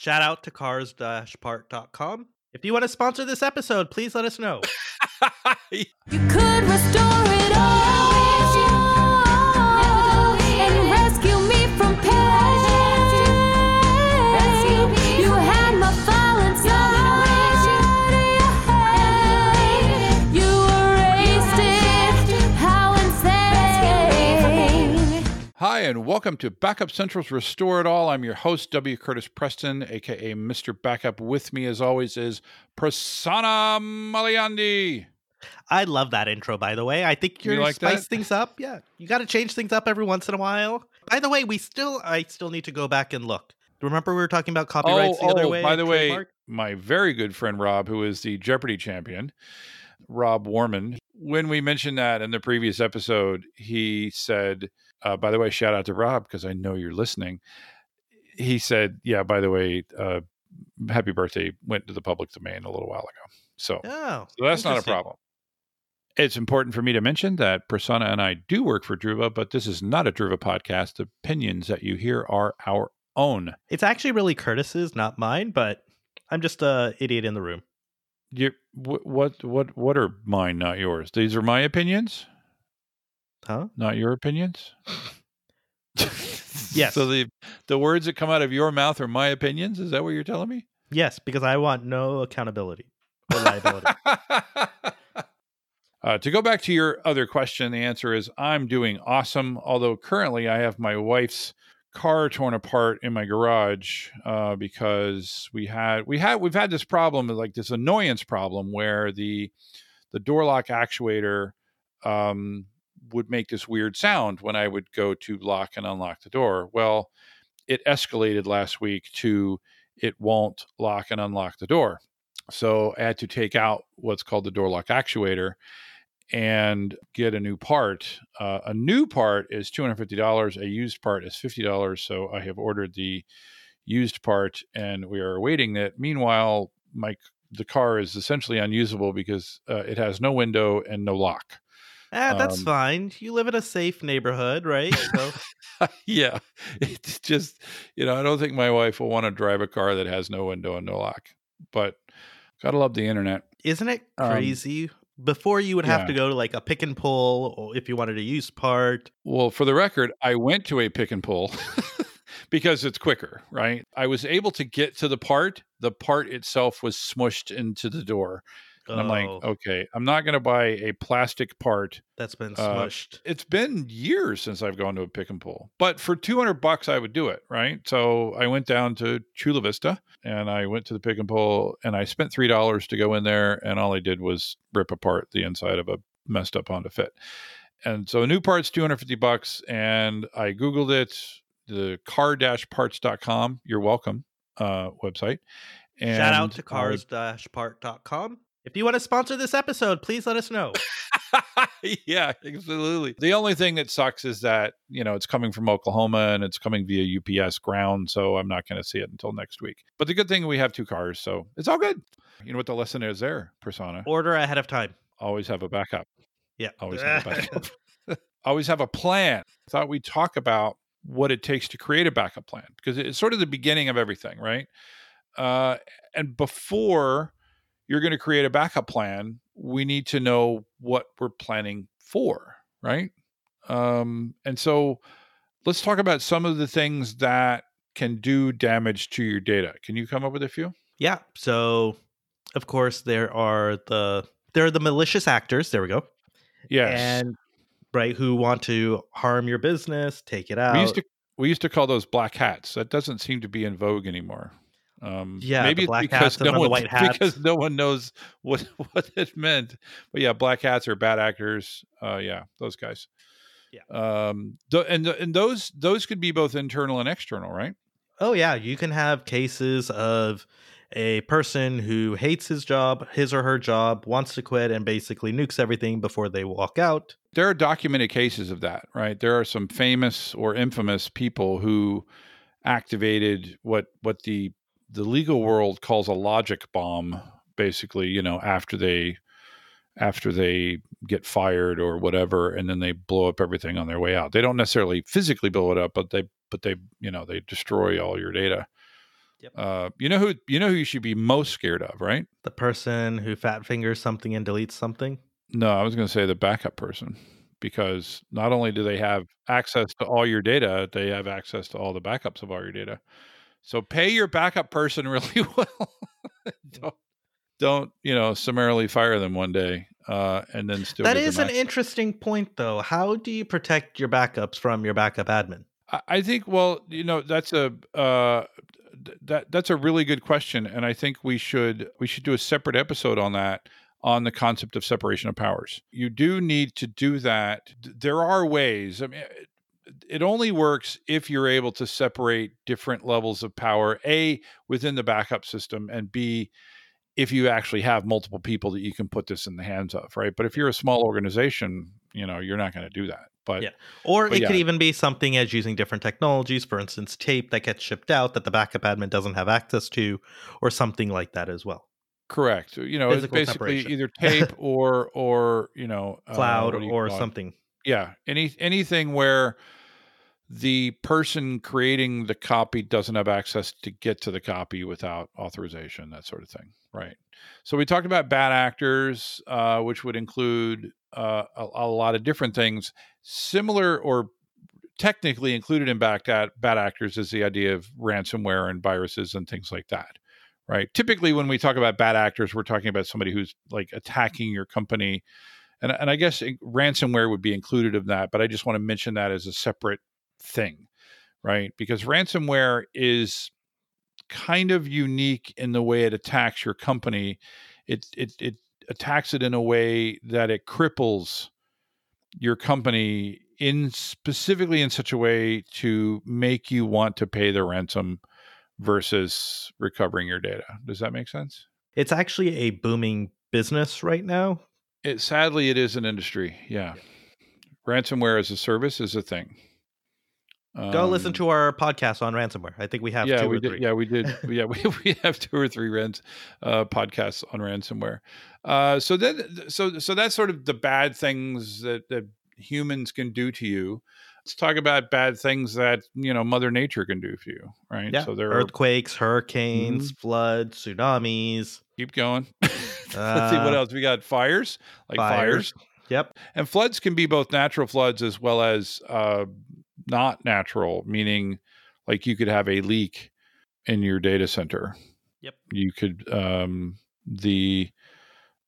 Shout out to cars-part.com. If you want to sponsor this episode, please let us know. You could restore and welcome to Backup Central's Restore It All. I'm your host, W. Curtis Preston, aka Mr. Backup. With me, as always, is Prasanna Malaiyandi. I love that intro, by the way. I think You you're like spice that? things up. Yeah, you got to change things up every once in a while. By the way, we still, I still need to go back and look. Remember we were talking about copyrights oh, the other oh, way? Oh, by the way, trademark? my very good friend Rob, who is the Jeopardy champion, Rob Warman, when we mentioned that in the previous episode, he said, uh, by the way, shout out to Rob because I know you're listening. He said, yeah, by the way, uh, happy birthday went to the public domain a little while ago. So, Oh, so that's not a problem. It's important for me to mention that Prasanna and I do work for Druva, but this is not a Druva podcast. The opinions that you hear are our own. It's actually really Curtis's, not mine, but I'm just a idiot in the room. You, what, what, what, what are mine, not yours? These are my opinions, Huh? not your opinions. Yes. So the the words that come out of your mouth are my opinions. Is that what you're telling me? Yes, because I want no accountability or liability. uh, to go back to your other question, the answer is I'm doing awesome. Although currently I have my wife's car torn apart in my garage uh, because we had we had we've had this problem like this annoyance problem where the the door lock actuator um, would make this weird sound when I would go to lock and unlock the door. Well, it escalated last week to it won't lock and unlock the door. So I had to take out what's called the door lock actuator and get a new part. Uh, a new part is $250, a used part is $50. So I have ordered the used part and we are awaiting it. Meanwhile, my the car is essentially unusable because uh, it has no window and no lock. Ah, that's Um, fine. You live in a safe neighborhood, right? So yeah, it's just you know I don't think my wife will want to drive a car that has no window and no lock. But gotta love the internet. isn't it Um, crazy? Before you would have yeah. to go to like a pick and pull, or if you wanted a use part. Well, for the record, I went to a pick and pull because it's quicker, right? I was able to get to the part. The part itself was smushed into the door. And I'm like, Oh, okay, I'm not going to buy a plastic part. that's been uh, smushed. It's been years since I've gone to a pick and pull, but for 200 bucks, I would do it, right? So I went down to Chula Vista and I went to the pick and pull and I spent $3 to go in there. And all I did was rip apart the inside of a messed up Honda Fit. And so a new part's 250 bucks. And I Googled it, the car-parts.com, you're welcome, uh, website. And Shout out to cars-part.com. If you want to sponsor this episode, please let us know. yeah, absolutely. The only thing that sucks is that, you know, it's coming from Oklahoma and it's coming via UPS ground. So I'm not going to see it until next week. But the good thing we have two cars. So it's all good. You know what the lesson is there, Prasanna? Order ahead of time. Always have a backup. Yeah. Always have a backup. Always have a plan. I thought we'd talk about what it takes to create a backup plan because it's sort of the beginning of everything, right? Uh, and before you're going to create a backup plan, we need to know what we're planning for, right? Um, and so let's talk about some of the things that can do damage to your data. Can you come up with a few? Yeah. So, of course, there are the there are the malicious actors. There we go. Yes. And right, who want to harm your business, take it out. we used to we used to call those black hats. That doesn't seem to be in vogue anymore. Um, Yeah, maybe black because hats no the one white hats. because no one knows what what it meant. But yeah, black hats are bad actors. Uh, yeah, those guys. Yeah. Um, th- and and those those could be both internal and external, right? Oh yeah, you can have cases of a person who hates his job, his or her job, wants to quit and basically nukes everything before they walk out. There are documented cases of that, right? There are some famous or infamous people who activated what what the the legal world calls a logic bomb basically you know after they after they get fired or whatever and then they blow up everything on their way out they don't necessarily physically blow it up but they but they you know they destroy all your data Yep. Uh, you know who you know who you should be most scared of, right? The person who fat fingers something and deletes something. No, I was going to say the backup person because not only do they have access to all your data, they have access to all the backups of all your data. So pay your backup person really well. don't, don't you know summarily fire them one day uh, and then still. That is an interesting point, though. How do you protect your backups from your backup admin? I- I think well, you know, that's a uh, th- that that's a really good question, and I think we should we should do a separate episode on that on the concept of separation of powers. You do need to do that. There are ways. I mean, it- only works if you're able to separate different levels of power. A within the backup system, and B if you actually have multiple people that you can put this in the hands of, right? But if you're a small organization, you know, you're not going to do that. But Yeah. Or But it could even be something as using different technologies, for instance, tape that gets shipped out that the backup admin doesn't have access to, or something like that as well. Correct. You know, it's Physical basically separation. either tape or or you know uh, Cloud do you or something. Yeah, any anything where the person creating the copy doesn't have access to get to the copy without authorization, that sort of thing. Right. So we talked about bad actors, uh, which would include uh, a, a lot of different things. Similar or technically included in bad, bad actors is the idea of ransomware and viruses and things like that right? Typically, when we talk about bad actors, we're talking about somebody who's like attacking your company, and and I guess ransomware would be included in that. But I just want to mention that as a separate thing, right? Because ransomware is kind of unique in the way it attacks your company. It it it attacks it in a way that it cripples your company in specifically in such a way to make you want to pay the ransom versus recovering your data. Does that make sense? It's actually a booming business right now. It sadly it is an industry. Yeah. Ransomware as a service is a thing. Go listen Um, to our podcast on ransomware. I think we have yeah, two we or did. three. Yeah, we did. Yeah, we, we have two or three rans, uh, podcasts on ransomware. Uh, so then, so so that's sort of the bad things that, that humans can do to you. Let's talk about bad things that you know Mother Nature can do for you, right? Yeah. So there are Earthquakes, Mm-hmm. hurricanes, floods, tsunamis, keep going. Let's see what Uh, else we got. Fires, like fires. fires. Yep. and floods can be both natural floods as well as uh, not natural, meaning like you could have a leak in your data center. Yep. You could um, the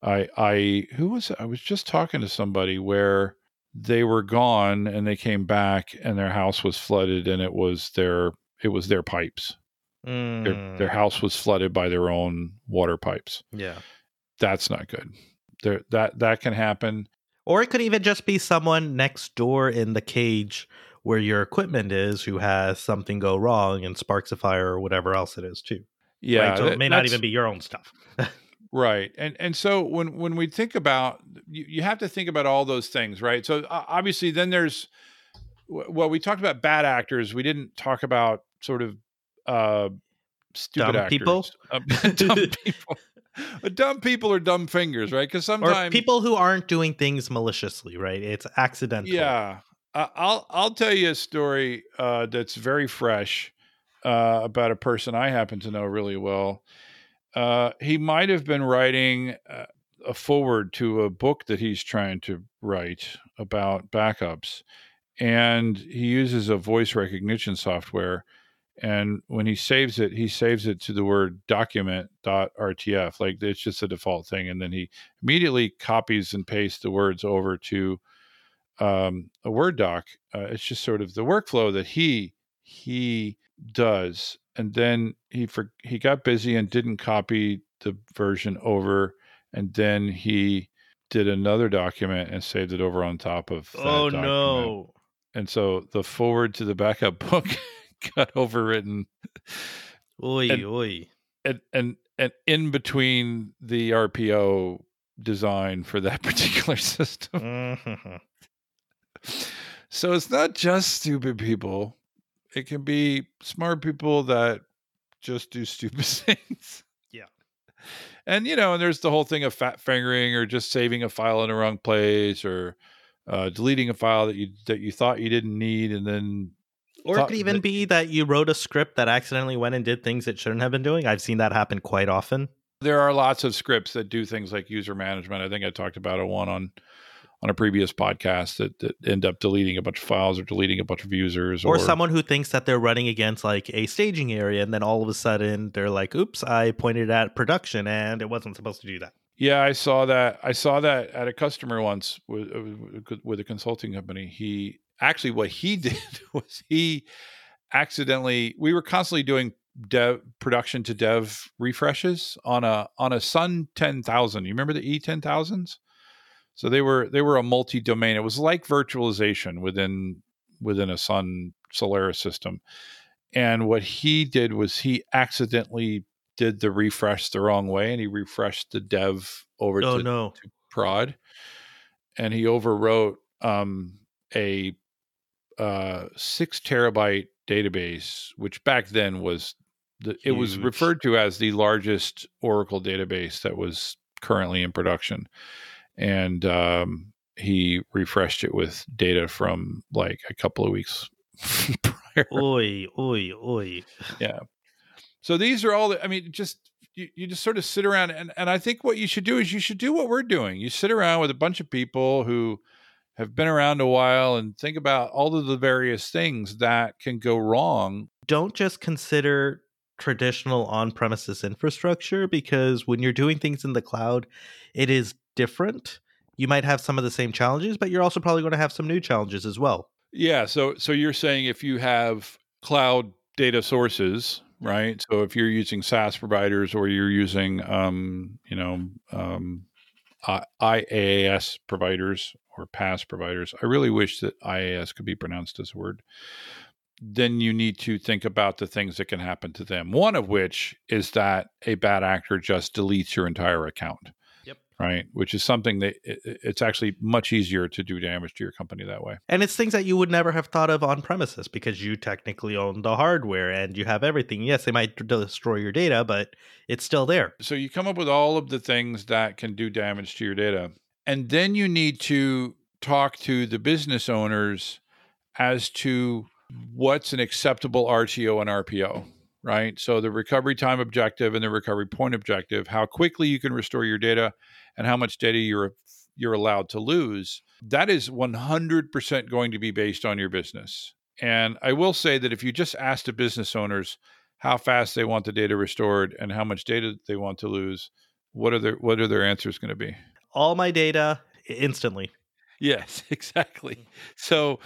I I who was I was just talking to somebody where they were gone and they came back and their house was flooded and it was their it was their pipes. Their their Mm, house was flooded by their own water pipes. yeah. That's not good. There that that can happen. Or it could even just be someone next door in the cage where your equipment is who has something go wrong and sparks a fire or whatever else it is too. Yeah, right? So that- it may not even be your own stuff. Right. And and so when when we think about you, you have to think about all those things, right? So uh, obviously then there's well we talked about bad actors, we didn't talk about sort of uh stupid Dumb actors. people? Uh, dumb people. Uh, dumb people are dumb fingers, right? Or sometimes people who aren't doing things maliciously, right? It's accidental. Yeah. I'll I'll tell you a story uh that's very fresh uh about a person I happen to know really well. Uh, he might have been writing uh, a forward to a book that he's trying to write about backups, and he uses a voice recognition software. And when he saves it, he saves it to the word document.rtf. Like it's just a default thing. And then he immediately copies and pastes the words over to um, a Word doc. Uh, it's just sort of the workflow that he he does and then he for, he got busy and didn't copy the version over and then he did another document and saved it over on top of that Oh document. no. and so the forward to the backup book got overwritten Oi, And- oi. and and and in between the RPO design for that particular system Mhm. So it's not just stupid people it can be smart people that just do stupid things Yeah. and you know and there's the whole thing of fat fingering or just saving a file in the wrong place or uh, deleting a file that you that you thought you didn't need and then Or it could even that- be that you wrote a script that accidentally went and did things it shouldn't have been doing. I've seen that happen quite often. there are lots of scripts that do things like user management. I think I talked about a one on on a previous podcast that, that end up deleting a bunch of files or deleting a bunch of users Or someone who thinks that they're running against like a staging area and then all of a sudden they're like, oops, I pointed at production and it wasn't supposed to do that. Yeah, I saw that. I saw that at a customer once with uh, with a consulting company. He actually what he did was he accidentally we were constantly doing dev production to dev refreshes on a on a Sun 10,000. You remember the E10,000s? So they were they were a multi-domain. It was like virtualization within within a Sun Solaris system. And what he did was he accidentally did the refresh the wrong way and he refreshed the dev over Oh to no. prod and he overwrote um, a uh, six terabyte database which back then was the, it was referred to as the largest oracle database that was currently in production and um, he refreshed it with data from like a couple of weeks prior Oi, oi, oi. yeah. So these are all the, I mean, just you, you just sort of sit around and, and I think what you should do is you should do what we're doing. You sit around with a bunch of people who have been around a while and think about all of the various things that can go wrong. Don't just consider traditional on premises infrastructure because when you're doing things in the cloud, it is different. You might have some of the same challenges, but you're also probably going to have some new challenges as well. Yeah. So so you're saying if you have cloud data sources, right? So if you're using SaaS providers or you're using um, you know, um IaaS providers or PaaS providers. I really wish that IaaS could be pronounced as a word. Then you need to think about the things that can happen to them. One of which is that a bad actor just deletes your entire account. Yep. Right. Which is something that it, it's actually much easier to do damage to your company that way. And it's things that you would never have thought of on premises because you technically own the hardware and you have everything. Yes, they might destroy your data, but it's still there. So you come up with all of the things that can do damage to your data. And then you need to talk to the business owners as to what's an acceptable RTO and RPO, right? So the recovery time objective and the recovery point objective, how quickly you can restore your data and how much data you're you're allowed to lose. That is 100% going to be based on your business. And I will say that if you just ask the business owners how fast they want the data restored and how much data they want to lose, what are their what are their answers going to be? All my data instantly. Yes, exactly. Mm. So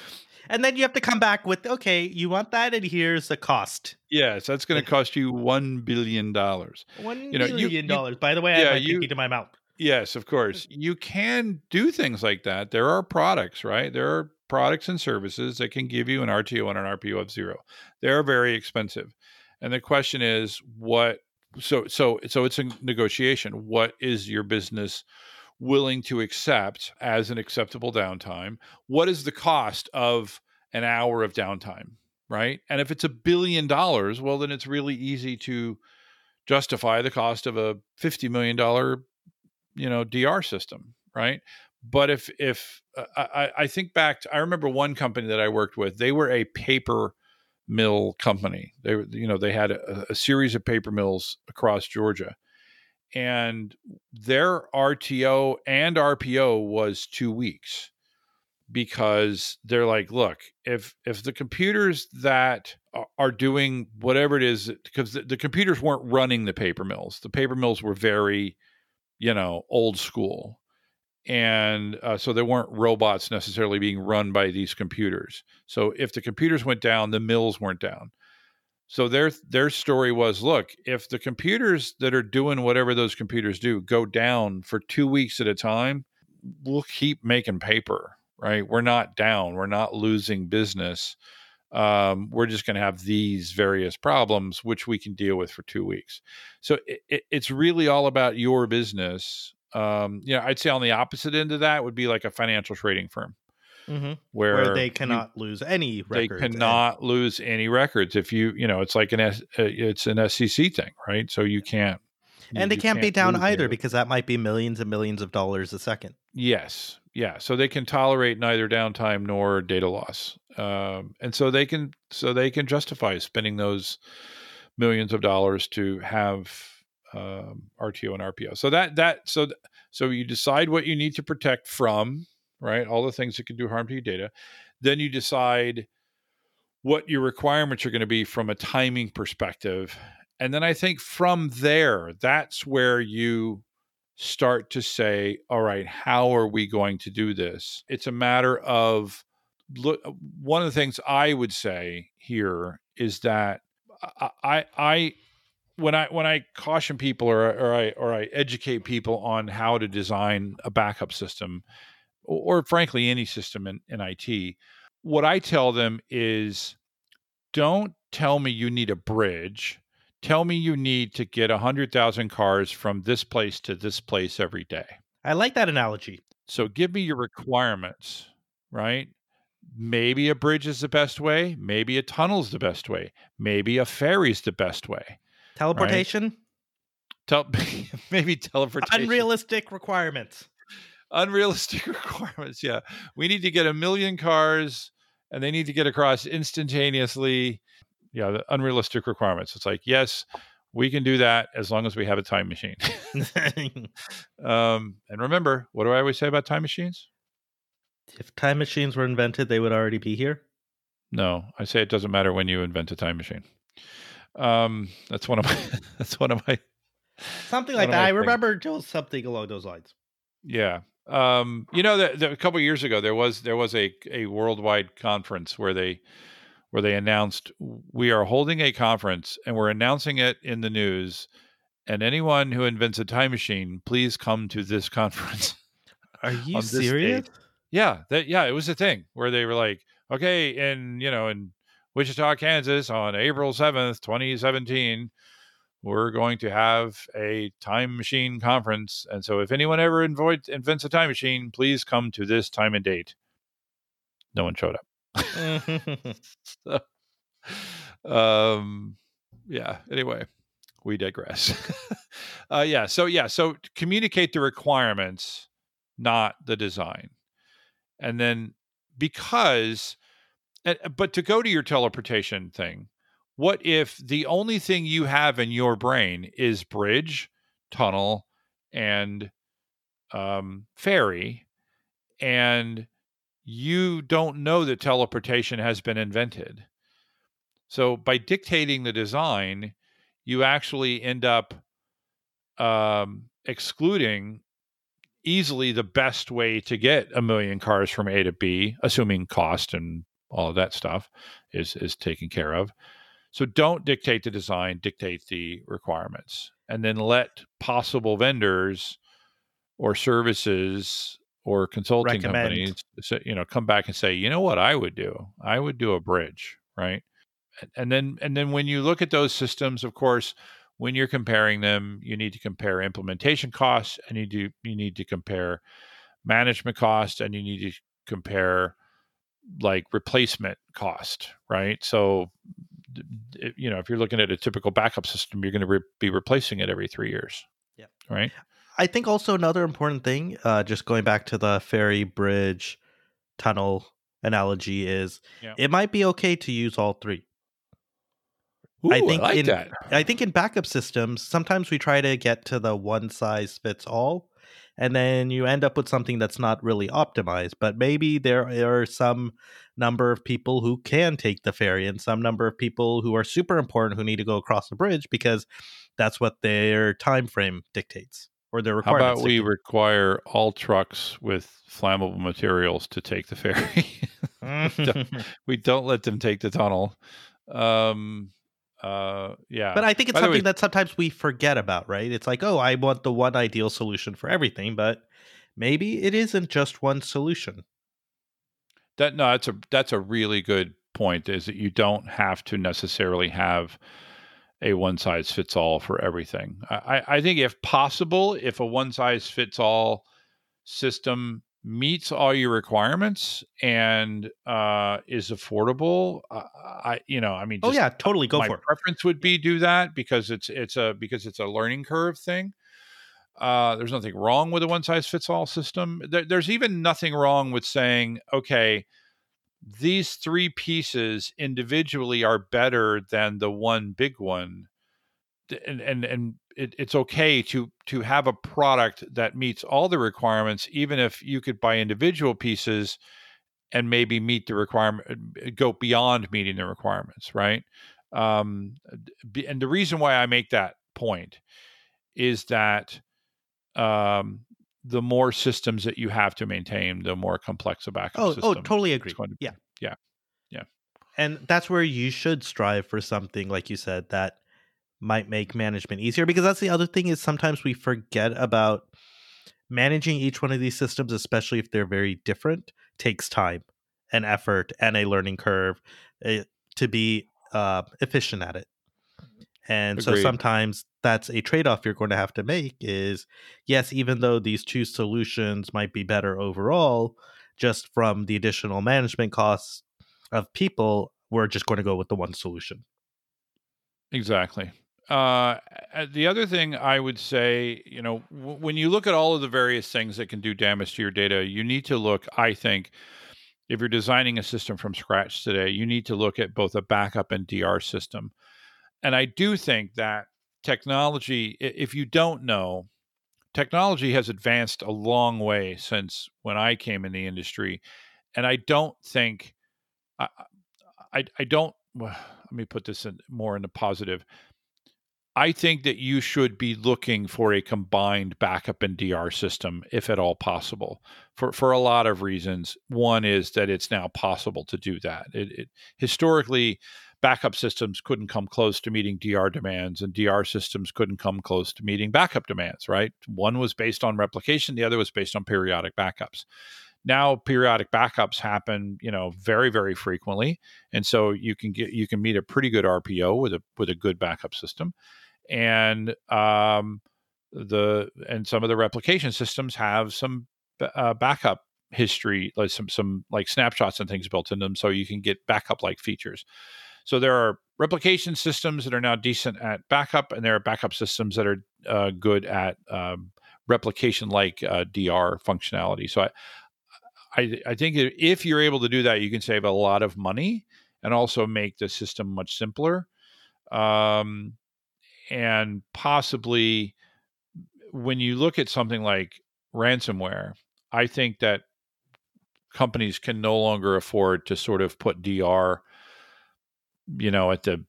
And then you have to come back with, okay, you want that, and here's the cost. yes, that's going to cost you one billion dollars. One You know, billion dollars. By the way, I yeah, have my pinky to my mouth. Yes, of course. You can do things like that. There are products, right? There are products and services that can give you an RTO and an RPO of zero. They're very expensive. And the question is what so so so it's a negotiation. What is your business willing to accept as an acceptable downtime? What is the cost of an hour of downtime, right? And if it's a billion dollars, well then it's really easy to justify the cost of a 50 million dollar you know dr system right but if if uh, I, I think back to, i remember one company that i worked with they were a paper mill company they you know they had a, a series of paper mills across georgia and their rto and rpo was two weeks because they're like look if if the computers that are doing whatever it is because the, the computers weren't running the paper mills the paper mills were very you know old school and uh, so there weren't robots necessarily being run by these computers. So if the computers went down the mills weren't down so their their story was look if the computers that are doing whatever those computers do go down for 2 weeks at a time we'll keep making paper right? We're not down. We're not losing business. Um, we're just going to have these various problems which we can deal with for two weeks. So it, it, it's really all about your business. Um, you know i'd say on the opposite end of that would be like a financial trading firm Mm-hmm. where, Where they you- cannot lose any they records. and- cannot lose any records if you you know it's like an S, uh, it's an SEC thing right so you can't you- and they you can't, be down either it. because that might be millions and millions of dollars a second. Yes. Yeah. So they can tolerate neither downtime nor data loss. um, and so they can so they can justify spending those millions of dollars to have um, RTO and RPO. So that that so th- so you decide what you need to protect from, right? All the things that can do harm to your data. Then you decide what your requirements are going to be from a timing perspective. And then I think from there, that's where you start to say, all right, how are we going to do this? It's a matter of look uh, one of the things I would say here is that I I, I when I when I caution people or or I or I educate people on how to design a backup system or, or frankly any system in, in IT, what I tell them is don't tell me you need a bridge. Tell me you need to get 100,000 cars from this place to this place every day. I like that analogy. So give me your requirements, right? Maybe a bridge is the best way. Maybe a tunnel's the best way. Maybe a ferry's the best way. Teleportation, Tel- maybe teleportation. unrealistic requirements. Unrealistic requirements. Yeah. We need to get a million cars and they need to get across instantaneously. Yeah, the unrealistic requirements. It's like, yes, we can do that as long as we have a time machine. um, and remember, what do I always say about time machines? if time machines were invented, they would already be here. No, I say it doesn't matter when you invent a time machine. Um, that's one of my that's one of my Something like that. I remember just something along those lines. Yeah. Um, you know that, that a couple years ago there was there was a a worldwide conference where they where they announced we are holding a conference and we're announcing it in the news and anyone who invents a time machine please come to this conference. Are you serious? date. yeah, that yeah, it was a thing where they were like, okay, in you know, in Wichita, Kansas on April 7th, 2017, we're going to have a time machine conference. And so if anyone ever invo- invents a time machine, please come to this time and date. No one showed up. um, yeah. Anyway, we digress. uh, yeah. So yeah. So communicate the requirements, not the design, and then because, but to go to your teleportation thing, what if the only thing you have in your brain is bridge, tunnel, and um, ferry, and you don't know that teleportation has been invented? So by dictating the design, you actually end up um, excluding easily the best way to get a million cars from A to B, assuming cost and all of that stuff is is taken care of. So don't dictate the design, dictate the requirements, and then let possible vendors or services or consulting Recommend. companies, you know, come back and say, you know what, I would do, I would do a bridge, right? And- then and then when you look at those systems, of course, when you're comparing them, you need to compare implementation costs, and you do you need to compare management costs, and you need to compare like replacement cost, right? So, you know, if you're looking at a typical backup system, you're going to re- be replacing it every three years. Yeah. Right. I think also another important thing, uh, just going back to the ferry bridge tunnel analogy, is Yeah. it might be okay to use all three. Ooh, I think like in that. I think in backup systems, sometimes we try to get to the one size fits all, and then you end up with something that's not really optimized. But maybe there are some number of people who can take the ferry, and some number of people who are super important who need to go across the bridge because that's what their time frame dictates or their How requirements. about we dictate. require all trucks with flammable materials to take the ferry? we don't let them take the tunnel. Um, uh, yeah. But I think it's By something way- that sometimes we forget about, right? It's like, oh, I want the one ideal solution for everything, but maybe it isn't just one solution. That no, that's a that's a really good point. Is that you don't have to necessarily have a one size fits all for everything. I, I I think if possible, if a one size fits all system meets all your requirements and uh, is affordable, uh, I you know I mean, oh yeah, totally go my for it. preference would be do that because it's it's a because it's a learning curve thing. Uh, there's nothing wrong with a one size fits all system. There, there's even nothing wrong with saying, okay, these three pieces individually are better than the one big one and and and it, it's okay to to have a product that meets all the requirements even if you could buy individual pieces and maybe meet the requirement uh, go beyond meeting the requirements right um, and the reason why i make that point is that um, the more systems that you have to maintain the more complex a backup Oh, system oh, totally agree. to Yeah. yeah yeah And that's where you should strive for something like you said that might make management easier because that's the other thing is sometimes we forget about managing each one of these systems especially if they're very different takes time and effort and a learning curve eh, to be uh, efficient at it. And so sometimes that's a trade-off you're going to have to make is yes even though these two solutions might be better overall just from the additional management costs of people we're just going to go with the one solution. Exactly. Uh, the other thing I would say, you know, w- when you look at all of the various things that can do damage to your data, you need to look, I think, if you're designing a system from scratch today, you need to look at both a backup and DR system. And I do think that technology, if you don't know, technology has advanced a long way since when I came in the industry. And I don't think, I, I, I don't, well, let me put this in more in the positive. I think that you should be looking for a combined backup and DR system, if at all possible, for, for a lot of reasons. One is that it's now possible to do that. It, it, historically, backup systems couldn't come close to meeting DR demands, and DR systems couldn't come close to meeting backup demands, right? One was based on replication, the other was based on periodic backups. Now periodic backups happen, you know, very, very frequently. And so you can get you can meet a pretty good RPO with a with a good backup system and um, the and some of the replication systems have some uh, backup history, like some some like snapshots and things built in them, so you can get backup like features. So there are replication systems that are now decent at backup, and there are backup systems that are uh, good at um, replication like uh, DR functionality. So I, I I think if you're able to do that, you can save a lot of money and also make the system much simpler. Um, and possibly when you look at something like ransomware, I think that companies can no longer afford to sort of put DR, you know, at the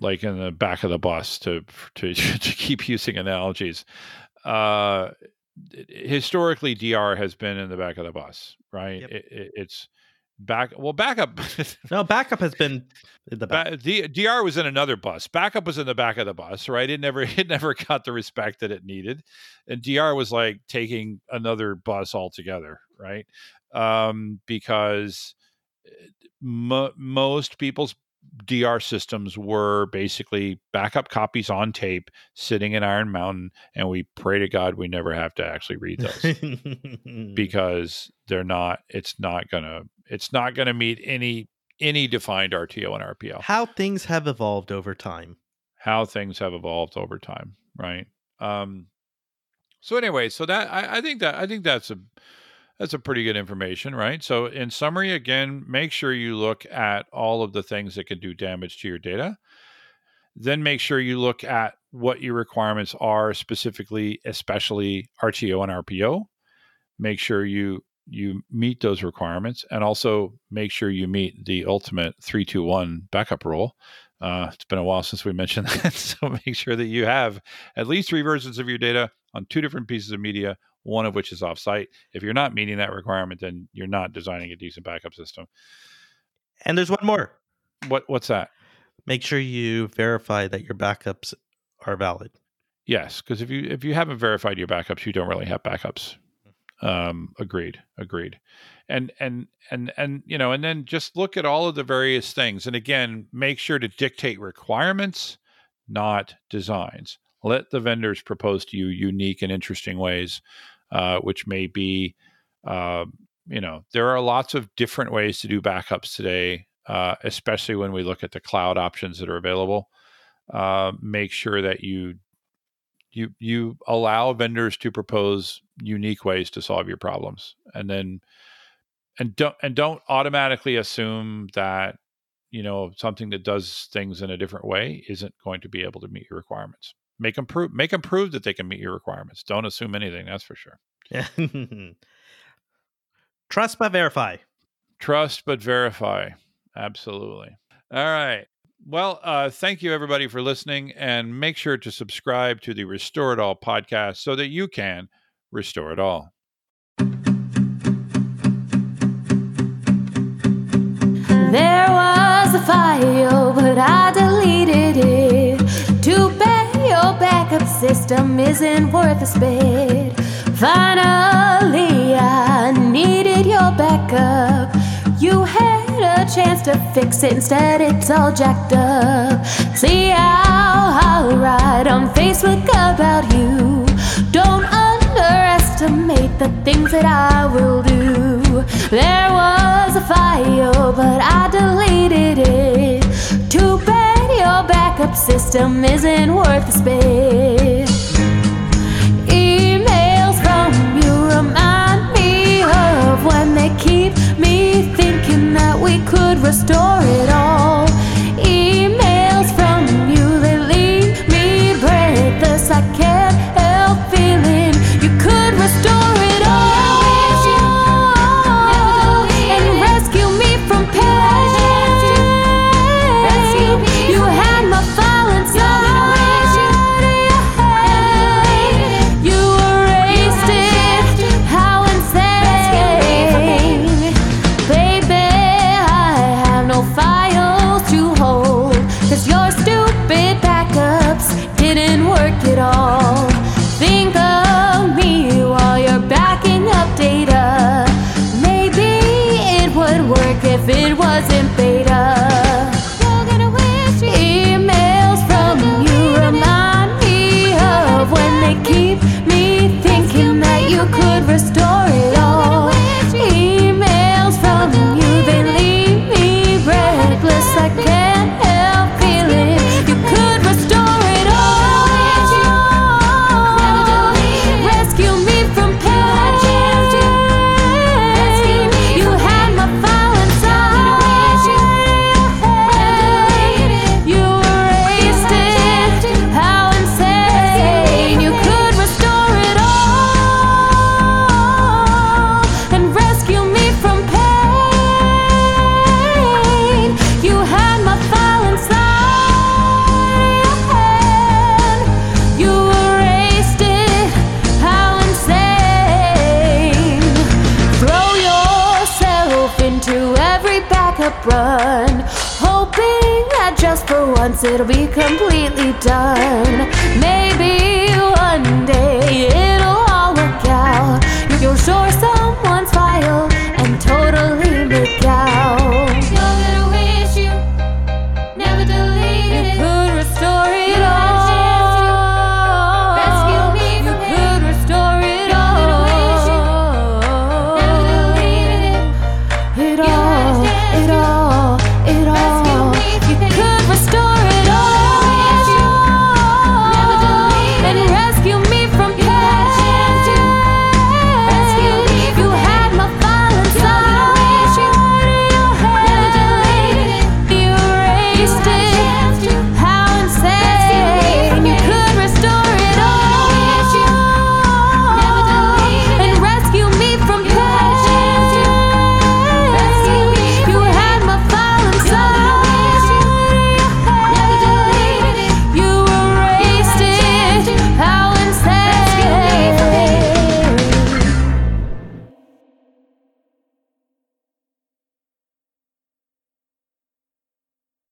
like in the back of the bus to to to keep using analogies. Uh, historically, DR has been in the back of the bus, right? Yep. It, it, it's back. Well, backup. no backup has been in the back Ba- D- DR was in another bus. Backup was in the back of the bus, right? It never it never got the respect that it needed, and DR was like taking another bus altogether, right? Um, because mo- most people's DR systems were basically backup copies on tape sitting in Iron Mountain, and we pray to God we never have to actually read those because they're not. It's not gonna. It's not gonna meet any any defined RTO and RPO. how things have evolved over time How things have evolved over time, right? Um, so anyway, so that I, I think that I think that's a that's a pretty good information, right? So in summary, again, make sure you look at all of the things that can do damage to your data. Then make sure you look at what your requirements are specifically, especially RTO and RPO. Make sure you you meet those requirements and also make sure you meet the ultimate 321 backup rule. Uh, it's been a while since we mentioned that. So make sure that you have at least three versions of your data on two different pieces of media, one of which is offsite. If you're not meeting that requirement, then you're not designing a decent backup system. and there's one more What what's that? make sure you verify that your backups are valid Yes, because if you if you haven't verified your backups, you don't really have backups. Um, agreed, agreed. And and and and you know, and then just look at all of the various things. And again, make sure to dictate requirements, not designs. Let the vendors propose to you unique and interesting ways, uh, which may be, uh, you know, there are lots of different ways to do backups today, uh, especially when we look at the cloud options that are available. Uh, make sure that you you you allow vendors to propose unique ways to solve your problems and then and don't and don't automatically assume that you know something that does things in a different way isn't going to be able to meet your requirements. Make them prove make them prove that they can meet your requirements. Don't assume anything. That's for sure. Trust but verify. Trust but verify. Absolutely. All right. Well, uh, thank you everybody for listening, and make sure to subscribe to the Restore It All podcast so that you can restore it all. There was a file, but I deleted it. Backup system isn't worth a spit. Finally, I needed your backup. You had a chance to fix it, instead, it's all jacked up. See how I'll write on Facebook about you. Don't underestimate the things that I will do. There was a file, but I deleted it. Your backup system isn't worth the space. Emails from you remind me of when they keep me thinking that we could restore it all. It'll be